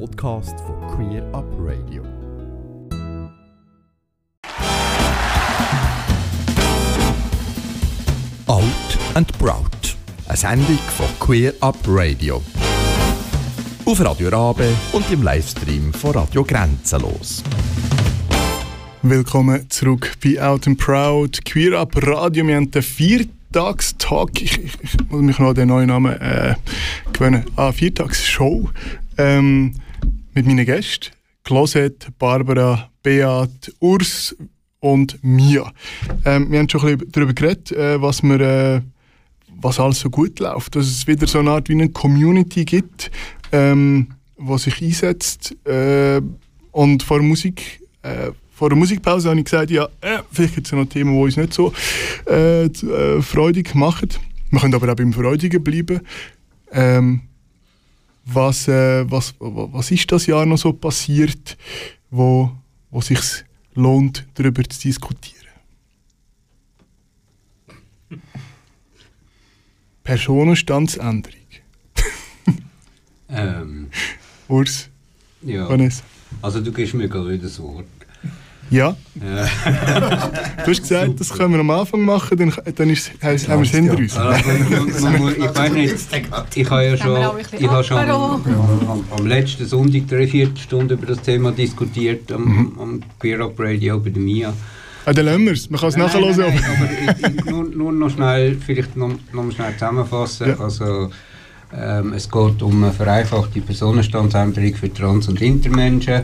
Podcast von Queer Up Radio. Out and Proud. Eine Sendung von Queer Up Radio. Auf Radio Rabe und im Livestream von Radio Grenzenlos. Willkommen zurück bei Out and Proud, Queer Up Radio. Wir haben den Viertagstag, ich, ich, ich muss mich noch an den neuen Namen äh, gewöhnen, ah, Viertagsshow ähm, mit meinen Gästen. Closet, Barbara, Beat, Urs und Mia. Ähm, wir haben schon ein bisschen darüber geredet, äh, was, wir, äh, was alles so gut läuft. Dass es wieder so eine Art wie eine Community gibt, ähm, die sich einsetzt. Äh, und vor der Musik äh, vor der Musikpause habe ich gesagt, ja, äh, vielleicht gibt es noch Themen, die uns nicht so äh, äh, freudig machen. Wir können aber auch beim Freudigen bleiben. Ähm, was, äh, was, was ist das Jahr noch so passiert, wo, wo sich lohnt, darüber zu diskutieren? Personenstandsänderung. ähm, Urs, ja. Vanessa. Also du gibst mir gerade wieder das Wort. Ja. Ja. Du hast gesagt, das können wir am Anfang machen, dann, dann ist, haben wir es hinter uns. Also, man, man, muss- ich weiß nicht, ich habe ja schon, ich habe schon am, am letzten Sonntag drei Viertelstunden über das Thema diskutiert am, am Queer Up Radio bei der Mia. Ah, dann lassen wir es. Man kann es Nein, nachher nein, hören. nein, aber ich, ich, nur, nur noch schnell, vielleicht noch, noch schnell zusammenfassen. Ja. Also, ähm, es geht um eine vereinfachte Personenstandsänderung für Trans- und Intermenschen.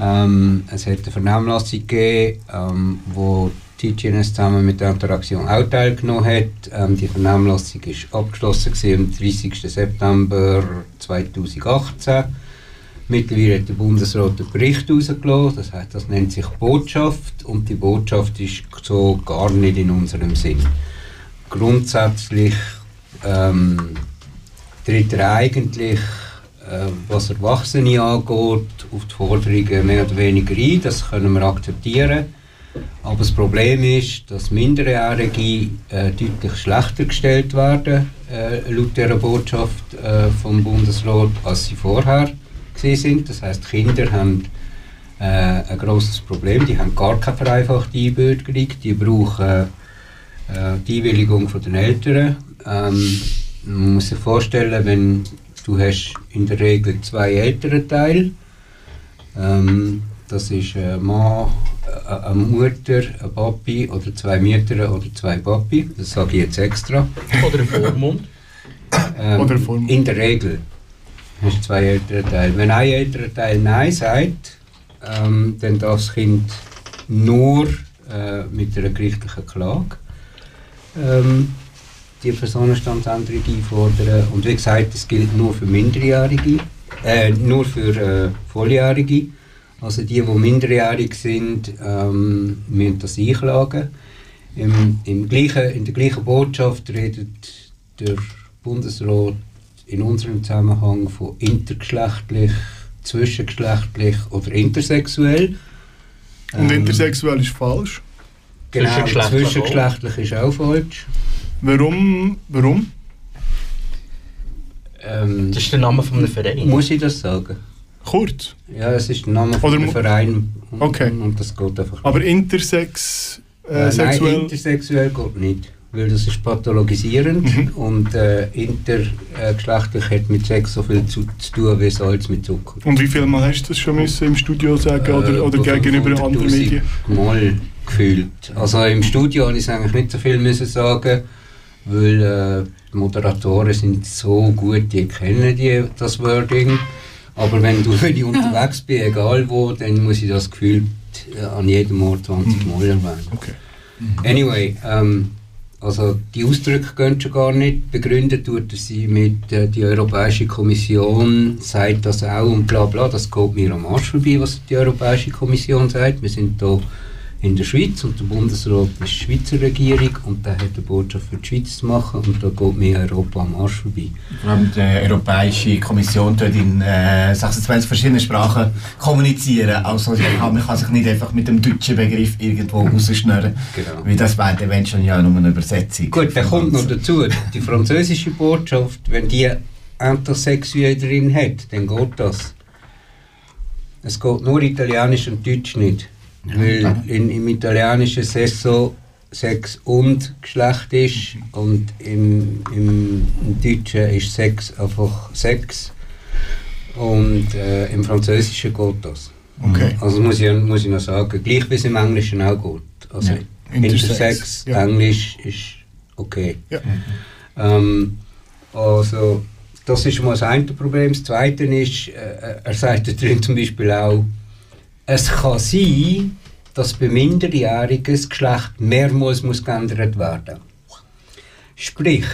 Ähm, es hat eine Vernehmlassung gegeben, ähm, wo TGNS zusammen mit der Interaktion auch teilgenommen hat. Ähm, die Vernehmlassung ist abgeschlossen am 30. September 2018. Mittlerweile hat der Bundesrat einen Bericht herausgelassen, das heißt, das nennt sich Botschaft und die Botschaft ist so gar nicht in unserem Sinn. Grundsätzlich ähm, tritt er eigentlich, was Erwachsene angeht, auf die Forderungen mehr oder weniger ein, das können wir akzeptieren. Aber das Problem ist, dass Minderjährige äh, deutlich schlechter gestellt werden, äh, laut dieser Botschaft äh, vom Bundesrat, als sie vorher sind. Das heißt, Kinder haben äh, ein grosses Problem. Die haben gar keine vereinfachte Einbürgerung. Die brauchen äh, die Einwilligung von den Eltern. Ähm, man muss sich vorstellen, wenn du hast in der Regel zwei Elternteile. Ähm, das ist ein Mann, äh, eine Mutter, ein Papi oder zwei Mütter oder zwei Papi. Das sage ich jetzt extra. Oder im Vormund. Ähm, Oder Vormund. In der Regel hast du zwei Elternteile. Wenn ein Elternteil Nein sagt, ähm, dann darf das Kind nur äh, mit einer gerichtlichen Klage ähm, die Personenstandsänderung einfordern. Und wie gesagt, das gilt nur für Minderjährige, äh, nur für äh, Volljährige. Also die, die minderjährig sind, ähm, müssen das einklagen. Im, im gleichen, in der gleichen Botschaft redet der Bundesrat in unserem Zusammenhang von intergeschlechtlich, zwischengeschlechtlich oder intersexuell. Und Ähm, intersexuell ist falsch. Genau, Zwischengeschlechtlich zwischengeschlechtlich ist auch falsch. Warum? Warum? Ähm, Das ist der Name von einem Verein. muss ich das sagen? Kurz. Ja, es ist der Name Oder von dem Verein und, Okay. und das geht einfach Aber nicht. intersex Äh, äh, nein, sexuell. intersexuell geht nicht, weil das ist pathologisierend Mhm. und äh, intergeschlechtlich hat mit Sex so viel zu, zu tun wie Salz mit Zucker. Und wie viel Mal hast du das schon müssen im Studio sagen oder, Äh, oder so gegenüber 500'000 anderen Medien? Mal gefühlt. Also im Studio habe ich eigentlich nicht so viel müssen sagen, weil äh, die Moderatoren sind so gut, die kennen die, das Wording. Aber wenn, du, wenn ich unterwegs bin, egal wo, dann muss ich das gefühlt äh, an jedem Ort 20 Mal erwähnen. Okay. Anyway, ähm, also die Ausdrücke gehen schon gar nicht. Begründet tut er sie mit, äh, die Europäische Kommission sagt das auch und bla bla. Das geht mir am Arsch vorbei, was die Europäische Kommission sagt. Wir sind da in der Schweiz und der Bundesrat ist die Schweizer Regierung und der hat eine Botschaft für die Schweiz zu machen und da geht mir Europa am Arsch vorbei. Vor allem die Europäische Kommission tut in äh, 26 verschiedenen Sprachen kommunizieren. Also man kann sich nicht einfach mit dem deutschen Begriff irgendwo rausschnurren. Genau. Weil das wäre dann schon ja nur eine Übersetzung. Gut, dann kommt noch dazu, die französische Botschaft, wenn die intersexuell drin hat, dann geht das. Es geht nur Italienisch und Deutsch nicht. Weil in, im Italienischen Sex so Sex und Geschlecht ist und im, im, im Deutschen ist Sex einfach Sex. Und äh, im Französischen geht das. Okay. Also muss ich, muss ich noch sagen, gleich wie es im Englischen auch geht. Also Ja. Intersex, Intersex, ja. Englisch ist okay. Ja. Ähm, also, das ist mal das eine Problem. Das zweite ist, äh, er sagt da drin zum Beispiel auch, es kann sein, dass bei Minderjährigen das Geschlecht mehrmals muss geändert werden Sprich,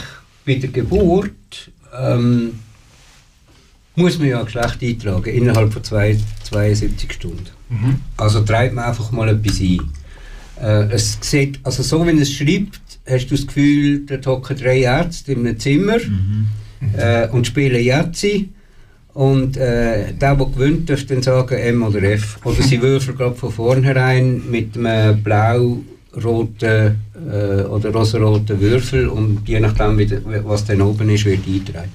bei der Geburt ähm, muss man ja ein Geschlecht eintragen, innerhalb von zwei, 72 Stunden. Also treibt man einfach mal etwas ein. Äh, es sieht, also so wie es schreibt, hast du das Gefühl, da hocken drei Ärzte in einem Zimmer äh, und spielen Jazzi. Und äh, der, der gewinnt, darf dann sagen M oder F. Oder sie würfeln gerade von vornherein mit einem blau-roten äh, oder rosaroten Würfel und je nachdem, was dann oben ist, wird eingetragen.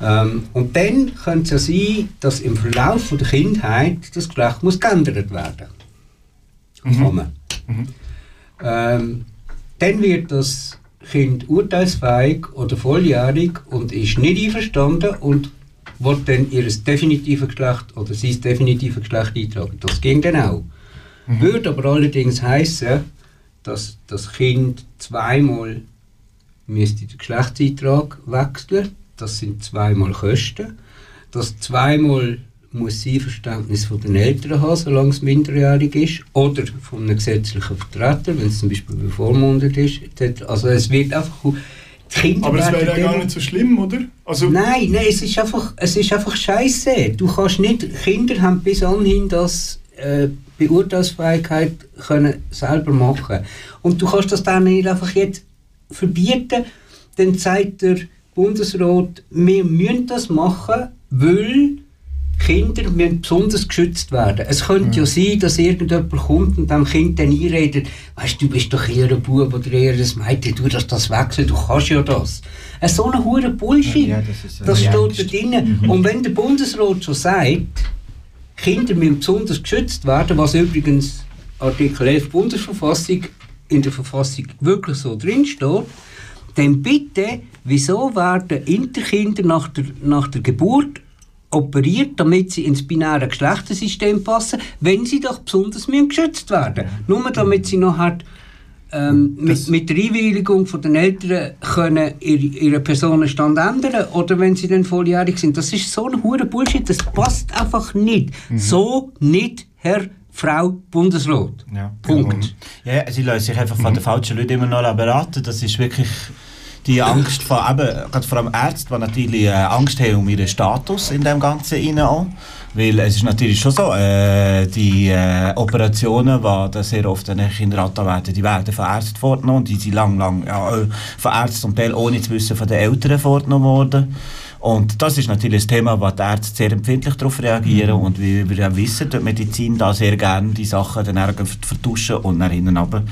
Ähm, und dann könnte es ja sein, dass im Verlauf von der Kindheit das Geschlecht muss geändert werden Kann man. Ähm, dann wird das Kind urteilsfähig oder volljährig und ist nicht einverstanden und wird dann ihr definitives Geschlecht oder sein definitives Geschlecht eintragen. Das ging dann auch. Würde aber allerdings heißen, dass das Kind zweimal müsste den Geschlechtseintrag wechseln. Das sind zweimal Kosten. Das zweimal muss das Einverständnis von den Eltern haben, solange es minderjährig ist, oder von einem gesetzlichen Vertreter, wenn es zum Beispiel bevormundet ist. etc. Also es wird einfach... Kinder Aber es wäre ja gar nicht so schlimm, oder? Also, Nein, nein, es ist einfach, es ist einfach scheiße. Du kannst nicht, Kinder haben bis anhin das äh, Beurteilsfähigkeit können selber machen. Und du kannst das dann nicht einfach jetzt verbieten. Dann sagt der Bundesrat, wir müssen das machen, weil Kinder müssen besonders geschützt werden. Es könnte ja sein, dass irgendjemand kommt und dem Kind dann einredet, weißt du, du bist doch eher ein Bub oder eher ein Mädchen, du das, das wechseln, du kannst ja das. Äh, so eine hure Bullshit. Ja, das ist, äh, das ja, steht da drinnen. Und wenn der Bundesrat schon sagt, Kinder müssen besonders geschützt werden, was übrigens Artikel 11 Bundesverfassung in der Verfassung wirklich so drin steht, dann bitte, wieso werden Interkinder nach der, nach der Geburt operiert, damit sie ins binäre Geschlechtersystem passen, wenn sie doch besonders müssen geschützt werden Nur damit sie noch halt, ähm, mit, mit der Einwilligung von den Eltern können ihr, ihren Personenstand ändern oder wenn sie dann volljährig sind. Das ist so ein hure Bullshit, das passt einfach nicht. So nicht, Herr, Frau Bundesrat. Ja. Punkt. Ja, sie lassen sich einfach von den falschen Leuten immer noch beraten. Das ist wirklich die Angst von, eben, gerade vor allem Ärzten, die natürlich äh, Angst haben um ihren Status in dem Ganzen rein auch. Weil es ist natürlich schon so, äh, die äh, Operationen, die sehr oft an Kinderratten werden, die werden von Ärzten vorgenommen und die sind lang, lang ja, äh, von Ärzten zum Teil ohne zu wissen von den Eltern vorgenommen worden. Und das ist natürlich ein Thema, wo die Ärzte sehr empfindlich darauf reagieren Mhm. und wie wir ja wissen, tut die Medizin da sehr gerne die Sachen dann vertuschen und nach hinten runter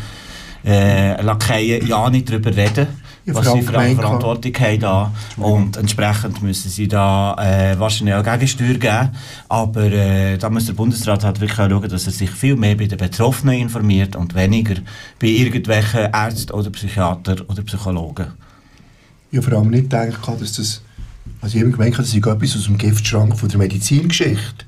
äh, Lakaien ja nicht darüber reden, was sie für eine. Verantwortung haben da. Und entsprechend müssen sie da äh, wahrscheinlich auch Gegensteuer geben. Aber äh, da muss der Bundesrat halt wirklich auch schauen, dass er sich viel mehr bei den Betroffenen informiert und weniger bei irgendwelchen Ärzten oder Psychiater oder Psychologen. Ich habe vor allem nicht gedacht, gehabt, dass das. Also ich habe gemeint, das ist etwas aus dem Giftschrank von der Medizingeschichte.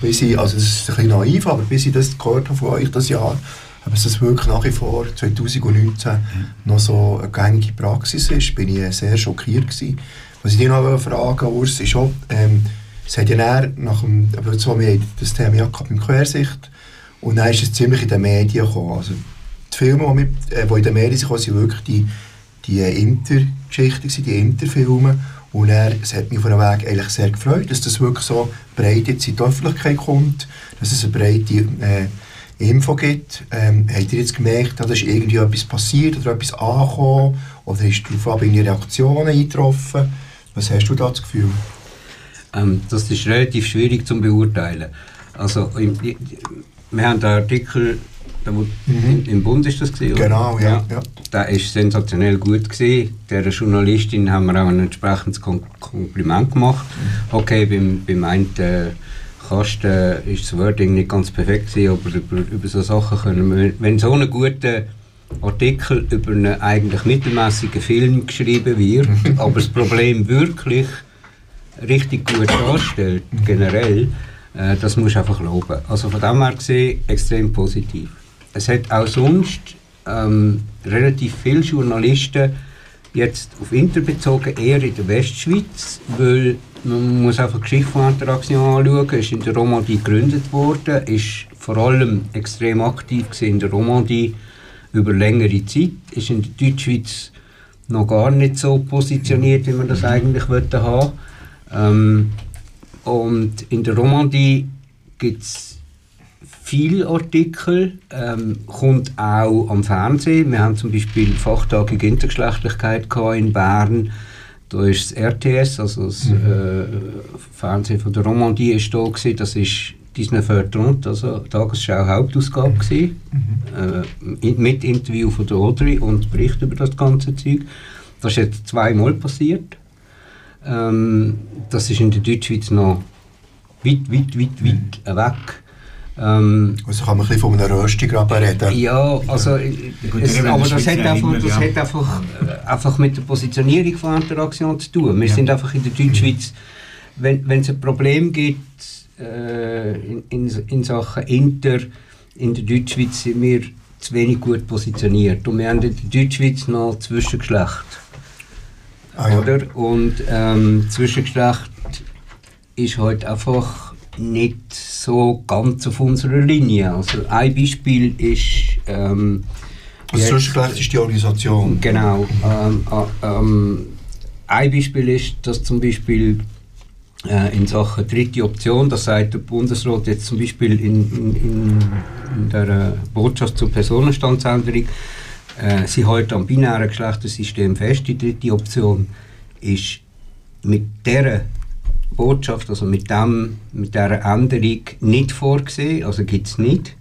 Bis ich, also das ist ein bisschen naiv, aber bis ich das gehört habe von euch das Jahr, aber dass das wirklich nach wie vor 2019 noch so eine gängige Praxis ist, bin ich sehr schockiert gewesen. Was ich dich noch fragen Urs, ist auch, ähm, es hat ja dann nach dem, aber so, wir das Thema ja beim Quersicht und dann ist es ziemlich in den Medien gekommen. Also die Filme, die, äh, in den Medien sind, sind wirklich die, die Intergeschichten, die Interfilme. Und er, es hat mich von der Weg eigentlich sehr gefreut, dass das wirklich so breit jetzt in die Öffentlichkeit kommt, dass es eine breite äh, Info gibt. Ähm, habt ihr jetzt gemerkt, da ist irgendwie etwas passiert oder etwas angekommen? Oder ist darauf irgendwie Reaktionen eingetroffen? Was hast du da das Gefühl? Ähm, das ist relativ schwierig zu beurteilen. Also, im, wir haben den Artikel, der, wo im, im Bund ist das gewesen? Genau, ja, ja. Der ist sensationell gut gewesen. Der Journalistin haben wir auch ein entsprechendes Kom Kompliment gemacht. Okay, beim, beim einen äh, Kasten ist das Wording nicht ganz perfekt gewesen, aber über, über so Sachen können wir, wenn so ein guter Artikel über einen eigentlich mittelmäßigen Film geschrieben wird, aber das Problem wirklich richtig gut darstellt, generell, äh, das muss einfach loben. Also von dem her gesehen, extrem positiv. Es hat auch sonst ähm, relativ viele Journalisten jetzt auf Inter bezogen, eher in der Westschweiz, weil man muss einfach die Interaktion anschauen, ist in der Romandie gegründet worden, ist vor allem extrem aktiv in der Romandie über längere Zeit, ist in der Deutschschweiz noch gar nicht so positioniert, wie man das eigentlich wollte haben. Ähm, und in der Romandie gibt es viele Artikel, ähm, kommt auch am Fernsehen. Wir haben zum Beispiel Fachtagige Intergeschlechtlichkeit in Bern. Da ist das RTS, also das äh, Fernsehen von der Romandie, ist da gewesen. Das ist Disney Vertront, also Tagesschau Hauptausgabe gewesen, äh, in- mit Interview von der Audrey und Bericht über das ganze Zeug. Das ist jetzt zweimal passiert. Ähm, das ist in der Deutschschweiz noch weit, weit, weit, weit weg. Ähm, Also kann man ein bisschen von einem Röstigraben reden. ja, also, Gut, es, aber das hat einfach, das hat einfach, äh, einfach mit der Positionierung von Interaktion zu tun. Wir Ja. sind einfach in der Deutschschweiz, wenn wenn es ein Problem gibt äh, in, in, in Sachen Inter, in der Deutschschweiz sind wir zu wenig gut positioniert. Und wir haben in der Deutschschweiz noch Zwischengeschlecht. Ah, ja. Oder? Und ähm, Zwischengeschlecht ist halt einfach nicht so ganz auf unserer Linie. Also ein Beispiel ist ähm, Also Zwischengeschlecht ist die Organisation. Genau. Ähm, äh, ähm, ein Beispiel ist, dass zum Beispiel äh, in Sachen dritte Option, das sagt der Bundesrat jetzt zum Beispiel in, in, in, in der äh, Botschaft zur Personenstandsänderung, äh, sie halten am binären Geschlechtersystem fest, die dritte Option ist mit dieser Botschaft, also mit, dem, mit dieser Änderung nicht vorgesehen, also gibt es nicht.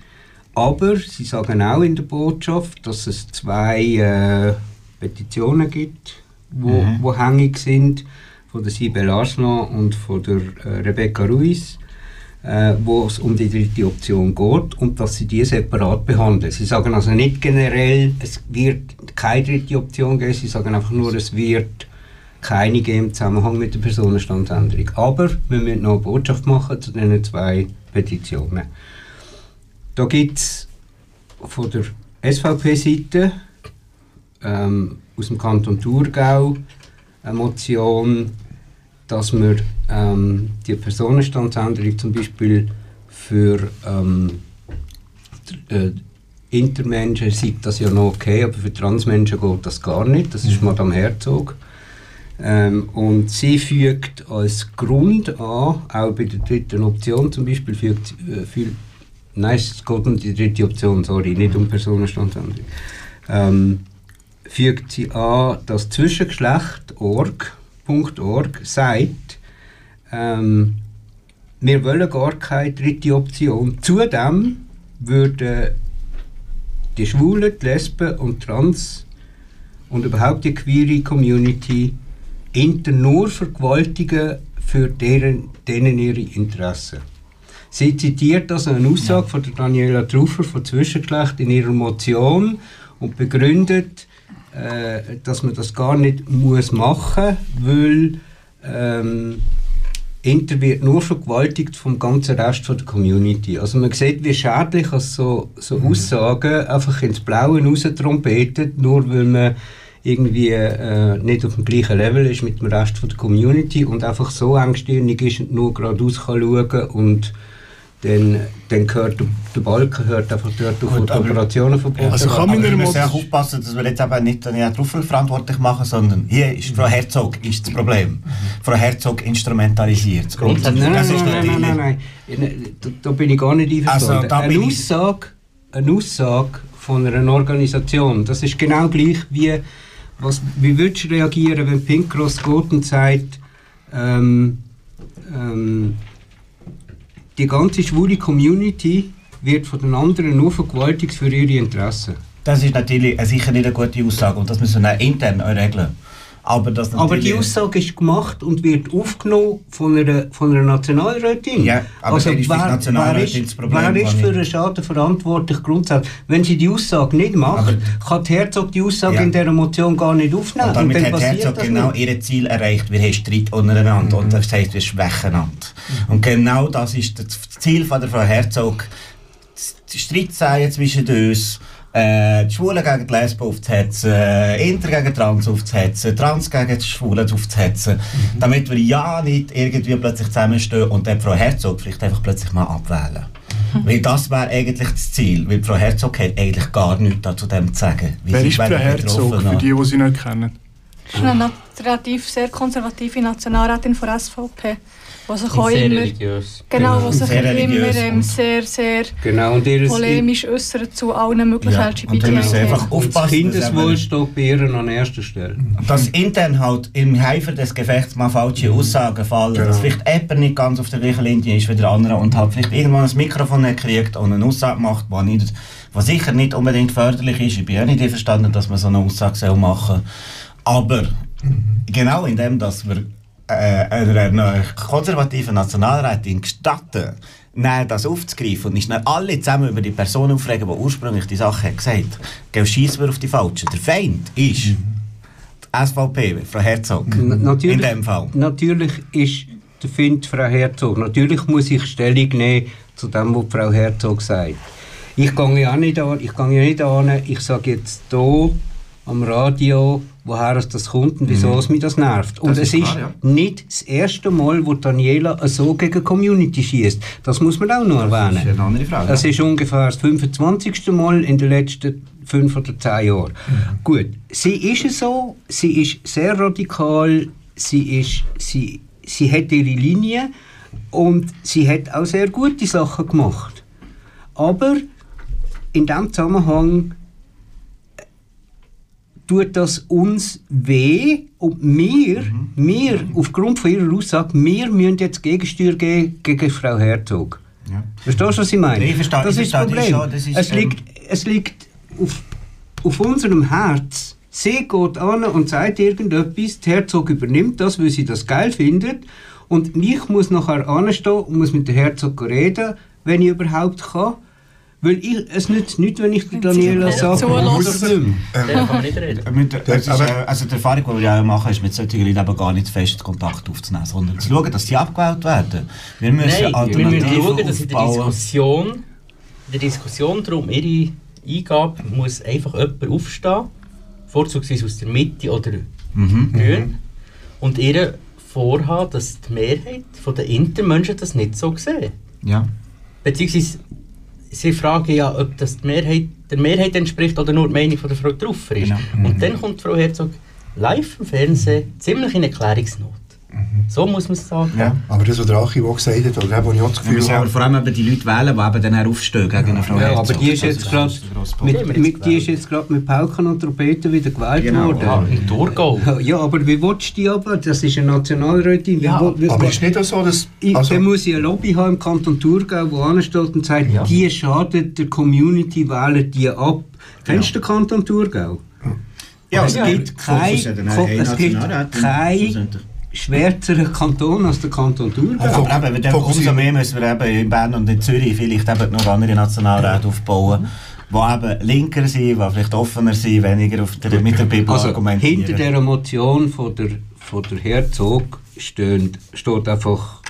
Aber sie sagen auch in der Botschaft, dass es zwei äh, Petitionen gibt, wo, wo hängig sind, von der Sibel Arslan und von der äh, Rebecca Ruiz, äh, wo es um die dritte Option geht und dass sie die separat behandeln. Sie sagen also nicht generell, es wird keine dritte Option geben, sie sagen einfach nur, es wird keine geben im Zusammenhang mit der Personenstandsänderung. Aber wir müssen noch eine Botschaft machen zu diesen zwei Petitionen. Da gibt es von der SVP-Seite ähm, aus dem Kanton Thurgau eine Motion, dass wir ähm, die Personenstandsänderung zum Beispiel für ähm, äh, Intermenschen sieht das ja noch okay, aber für Transmenschen geht das gar nicht. Das ist Madame Herzog. Ähm, und sie fügt als Grund an, auch bei der dritten Option zum Beispiel, fügt, äh, fügt, nein, es geht um die dritte Option, sorry, nicht um Personenstandsänderung. Ähm, fügt sie an, dass Zwischengeschlecht.org sagt, ähm, wir wollen gar keine dritte Option. Zudem würden die Schwulen, die Lesben und Trans und überhaupt die queere Community Inter nur vergewaltigen für deren, denen ihre Interessen. Sie zitiert also eine Aussage von der Daniela Truffer von Zwischengeschlecht in ihrer Motion und begründet, äh, dass man das gar nicht muss machen weil ähm, Inter wird nur vergewaltigt vom ganzen Rest von der Community. Also man sieht, wie schädlich so, so Aussagen einfach ins Blaue raus trompetet, nur weil man irgendwie äh, nicht auf dem gleichen Level ist mit dem Rest von der Community und einfach so engstirnig ist und nur geradeaus kann schauen und dann, dann gehört der, Balken hört einfach dort auf Gut, die aber- Operationen verboten. Also kann man wir müssen auch aufpassen, dass wir jetzt eben nicht Daniela Truffel verantwortlich machen, sondern hier ist Frau Herzog ist das Problem. Frau Herzog instrumentalisiert es. Und Nein, nein, das nein, ist nein, nein, natürlich... nein, nein. Da, da bin ich gar nicht einverstanden. Also, da eine, Aussage, eine Aussage von einer Organisation, das ist genau gleich wie, was, wie würdest du reagieren, wenn Pink Cross geht und sagt, ähm, ähm, die ganze schwule Community wird von den anderen nur vergewaltigt für ihre Interessen. Das ist natürlich äh, sicher nicht eine gute Aussage und das müssen wir auch intern regeln. Aber, das Aber die Aussage ist gemacht und wird aufgenommen von einer, von einer Nationalrätin. Ja, aber dann ist wer, wer Nationalrätin ist, das Problem, wer ist für einen Schaden verantwortlich grundsätzlich? Wenn sie die Aussage nicht macht, kann die Herzog die Aussage Ja. in dieser Motion gar nicht aufnehmen. Und damit dann hat Herzog genau nicht. ihr Ziel erreicht. Wir haben Streit untereinander und das heisst, wir schwächen einander. Und genau das ist das Ziel von der Frau Herzog. Die Streitseien zwischen uns, äh, die Schwulen gegen die Lesben aufzuhetzen, äh, Inter gegen Trans aufzuhetzen, Trans gegen die Schwulen aufzuhetzen, damit wir ja nicht irgendwie plötzlich zusammenstehen und dann Frau Herzog vielleicht einfach plötzlich mal abwählen. Weil das wäre eigentlich das Ziel, weil Frau Herzog hat eigentlich gar nichts dazu dem zu sagen. Wer ist Frau Herzog, für die, die sie nicht kennen? Das ist eine relativ sehr konservative Nationalrätin von SVP, die sich auch Sehr immer, religiös. genau, die sich Sehr immer ähm, und- sehr, sehr Genau, und ihr polemisch äußert zu allen möglichen Ja, und dann müssen einfach LGBT. und das aufpassen, Kindeswohl steht bei ihr an erster Stelle. dass intern halt im Heifer des Gefechts mal falsche Aussagen fallen, dass vielleicht jemand nicht ganz auf der gleichen Linie ist wie der andere und halt vielleicht irgendwann ein Mikrofon nicht kriegt und eine Aussage macht, die nicht, was sicher nicht unbedingt förderlich ist. Ich bin auch nicht einverstanden, dass man so eine Aussage soll Aber genau in dem, dass wir äh, einer, konservativen Nationalrätin gestatten, dann das aufzugreifen und nicht alle zusammen über die Person aufregen, die ursprünglich die Sache hat gesagt hat, schießen wir auf die Falschen. Der Feind ist die SVP, Frau Herzog. N- Natürlich, In dem Fall. Natürlich ist der Find Frau Herzog. Natürlich muss ich Stellung nehmen zu dem, was Frau Herzog sagt. Ich gehe ja nicht an, ich gehe ja nicht an, ich sage jetzt hier am Radio, woher es das kommt und wieso es mich das nervt. Und Das es ist ist klar, nicht das erste Mal, wo Daniela so gegen die Community schießt. Das muss man auch noch erwähnen. Das ist eine andere Frage. Das ist ungefähr das 25. Mal in den letzten fünf oder zehn Jahren. Gut, sie ist so, sie ist sehr radikal, sie, ist, sie, sie hat ihre Linie und sie hat auch sehr gute Sachen gemacht. Aber in diesem Zusammenhang tut das uns weh und wir, wir aufgrund von ihrer Aussage, wir müssen jetzt Gegensteuer geben gegen Frau Herzog. Ja. Verstehst du, was ich meine? Ich verstehe- das ich ist das Problem. schon, das ist, es, ähm, liegt, es liegt auf, auf unserem Herz. Sie geht an und sagt irgendetwas, die Herzog übernimmt das, weil sie das geil findet. Und ich muss nachher anstehen und muss mit der Herzog reden, wenn ich überhaupt kann. Weil ich, es nützt nichts, wenn ich Daniela sage, zulässt. mach das nicht mehr. Der kann man nicht reden. Es aber- äh, also die Erfahrung, die wir auch machen, ist mit solchen Leuten eben gar nicht fest Kontakt aufzunehmen, sondern zu schauen, dass sie abgewählt werden. Wir müssen Nein, wir müssen schauen, dass in der. Diskussion, in der Diskussion darum, ihre Eingabe muss einfach jemand aufstehen, vorzugsweise aus der Mitte oder Mhm. Grün, und ihr vorhaben, dass die Mehrheit der Intermenschen das nicht so sehen. Ja. Beziehungsweise, sie fragen ja, ob das Mehrheit, der Mehrheit entspricht oder nur die Meinung von der Frau Truffer ist. Genau. Und dann kommt Frau Herzog live im Fernsehen ziemlich in Erklärungsnot. So muss man es sagen. Ja. Aber das, was der Achi auch gesagt hat, oder eben, wo ich auch das Gefühl aber habe, vor allem eben die Leute wählen, die eben dann auch aufstehen gegen eine Frau Ja, Herzog. aber die ist jetzt gerade mit, mit, die ist jetzt gerade mit Pauken und Trompeten wieder gewählt Genau, worden. Ja, im Thurgau. Ja, aber wie willst du die aber? Das ist eine Nationalrätin. Ja, wie- aber es ist nicht auch so, dass... ich, Also, dann muss ich eine Lobby haben im Kanton Thurgau, die ansteht und sagt, Ja. die schadet der Community, wählen die ab. Kennst du den Kanton Thurgau? Ja, es ja, gibt der kein, Fokus hat dann Ko- eine es gibt Nationalrätin, schwärzeren Kanton als der Kanton Thurgau. Also- Aber eben, dem umso mehr müssen wir eben in Bern und in Zürich vielleicht eben noch andere Nationalräte aufbauen, die eben linker sind, die vielleicht offener sind, weniger auf der, mit der Bibel Also argumentieren. hinter dieser Motion von der, von der Herzog stehen, steht einfach,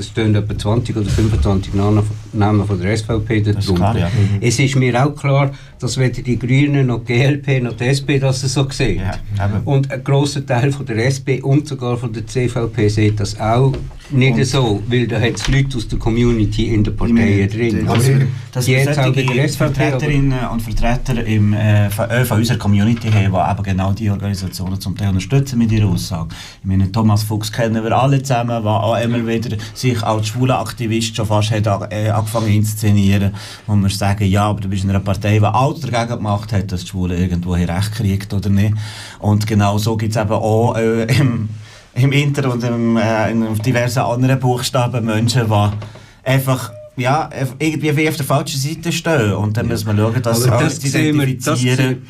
das stehen etwa 20 oder 25 Namen von der SVP darunter. ja. Es ist mir auch klar, dass weder die Grünen noch die GLP noch die SP das so sehen. Ja. Und ein grosser Teil von der SP und sogar von der CVP sieht das auch nicht Und- so, weil da hat es Leute aus der Community in der Parteien drin. Aber dass wir solche Vertreterinnen und Vertreter im, äh, von, äh, von unserer Community haben, die eben genau diese Organisationen zum Teil unterstützen mit ihrer Aussage. Ich meine, Thomas Fuchs kennen wir alle zusammen, der auch immer wieder sich als schwuler Aktivist schon fast hat, äh, angefangen zu inszenieren, wo wir sagen, ja, aber du bist in einer Partei, die alles dagegen gemacht hat, dass die Schwulen irgendwo hier Recht kriegt oder nicht. Und genau so gibt es eben auch äh, im, im Inter und im, äh, in diversen anderen Buchstaben Menschen, die einfach ja, irgendwie wie auf der falschen Seite stehen. Und dann müssen wir schauen, dass Aber alles das sehen wir, das identifizieren.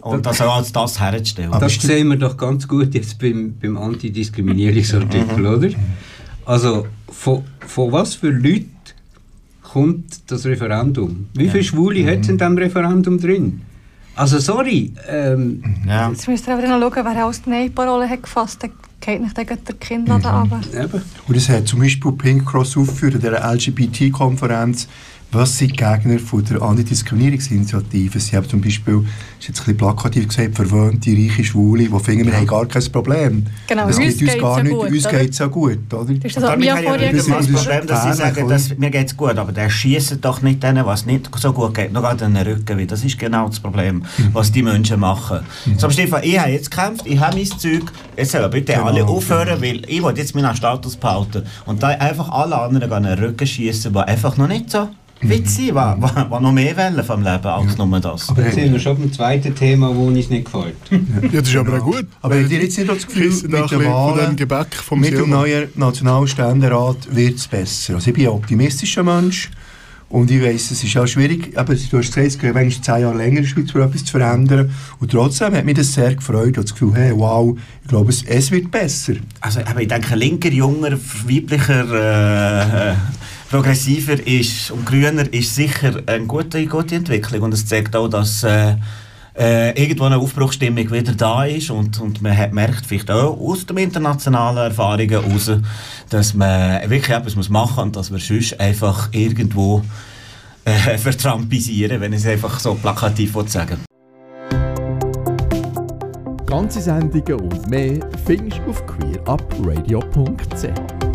Und das auch als das herzustellen. Das sehen wir doch ganz gut jetzt beim, beim Antidiskriminierungsartikel, oder? Also, von, von was für Leuten kommt das Referendum? Wie viele Schwule hat es in diesem Referendum drin? Also, sorry. Ähm, ja. Jetzt müsst ihr aber noch schauen, wer alles die Nein-Parole hat gefasst hat. Geht nicht gegen den Kinnladen runter. eben. Und es hat zum Beispiel Pink Cross aufgeführt in dieser LGBT-Konferenz, was sind die Gegner von der Antidiskriminierungsinitiative? Sie haben zum Beispiel, ist jetzt ein bisschen plakativ gesagt, verwöhnte, reiche Schwule, die finden, wir haben gar kein Problem. Genau, das uns gibt uns geht's gar nicht, gut, uns geht es ja gut, oder? Das ist das, damit Mia habe ich vorher ja das, das. Problem, dass sie sagen, dass, mir geht es gut, aber der schießt doch nicht denen, was nicht so gut geht, noch an den Rücken. Weil das ist genau das Problem, was die Menschen machen. So, Stefan, ich habe jetzt gekämpft, ich habe mein Zeug, jetzt sollen bitte Genau, alle aufhören, weil ich will jetzt meinen Status behalten. Und da einfach alle anderen an den Rücken schießen, die einfach noch nicht so die, die, die noch mehr wollen vom Leben als nur das. Aber Jetzt sind wir schon beim zweiten Thema, wo uns nicht gefällt. Ja, das ist aber auch gut. Aber habt ihr jetzt nicht das Gefühl, da mit Wahlen, dem Gebäck vom mit dem neuen Nationalständerat wird es besser? Also ich bin ein optimistischer Mensch und ich weiss, es ist auch schwierig, aber du hast gesagt, es geht manchmal zehn Jahre länger in der Schweiz, für etwas zu verändern und trotzdem hat mich das sehr gefreut und das Gefühl, hey, wow, ich glaube, es, es wird besser. Also, aber ich denke, linker, junger, weiblicher, äh, progressiver ist und grüner ist sicher eine gute, gute Entwicklung. Und es zeigt auch, dass äh, äh, irgendwo eine Aufbruchsstimmung wieder da ist und, und man hat, merkt vielleicht auch aus den internationalen Erfahrungen heraus, dass man wirklich etwas machen muss und dass wir sonst einfach irgendwo äh, vertrampisieren, wenn ich es einfach so plakativ sagen Ganze Sendungen und mehr findest du auf queerupradio.ch.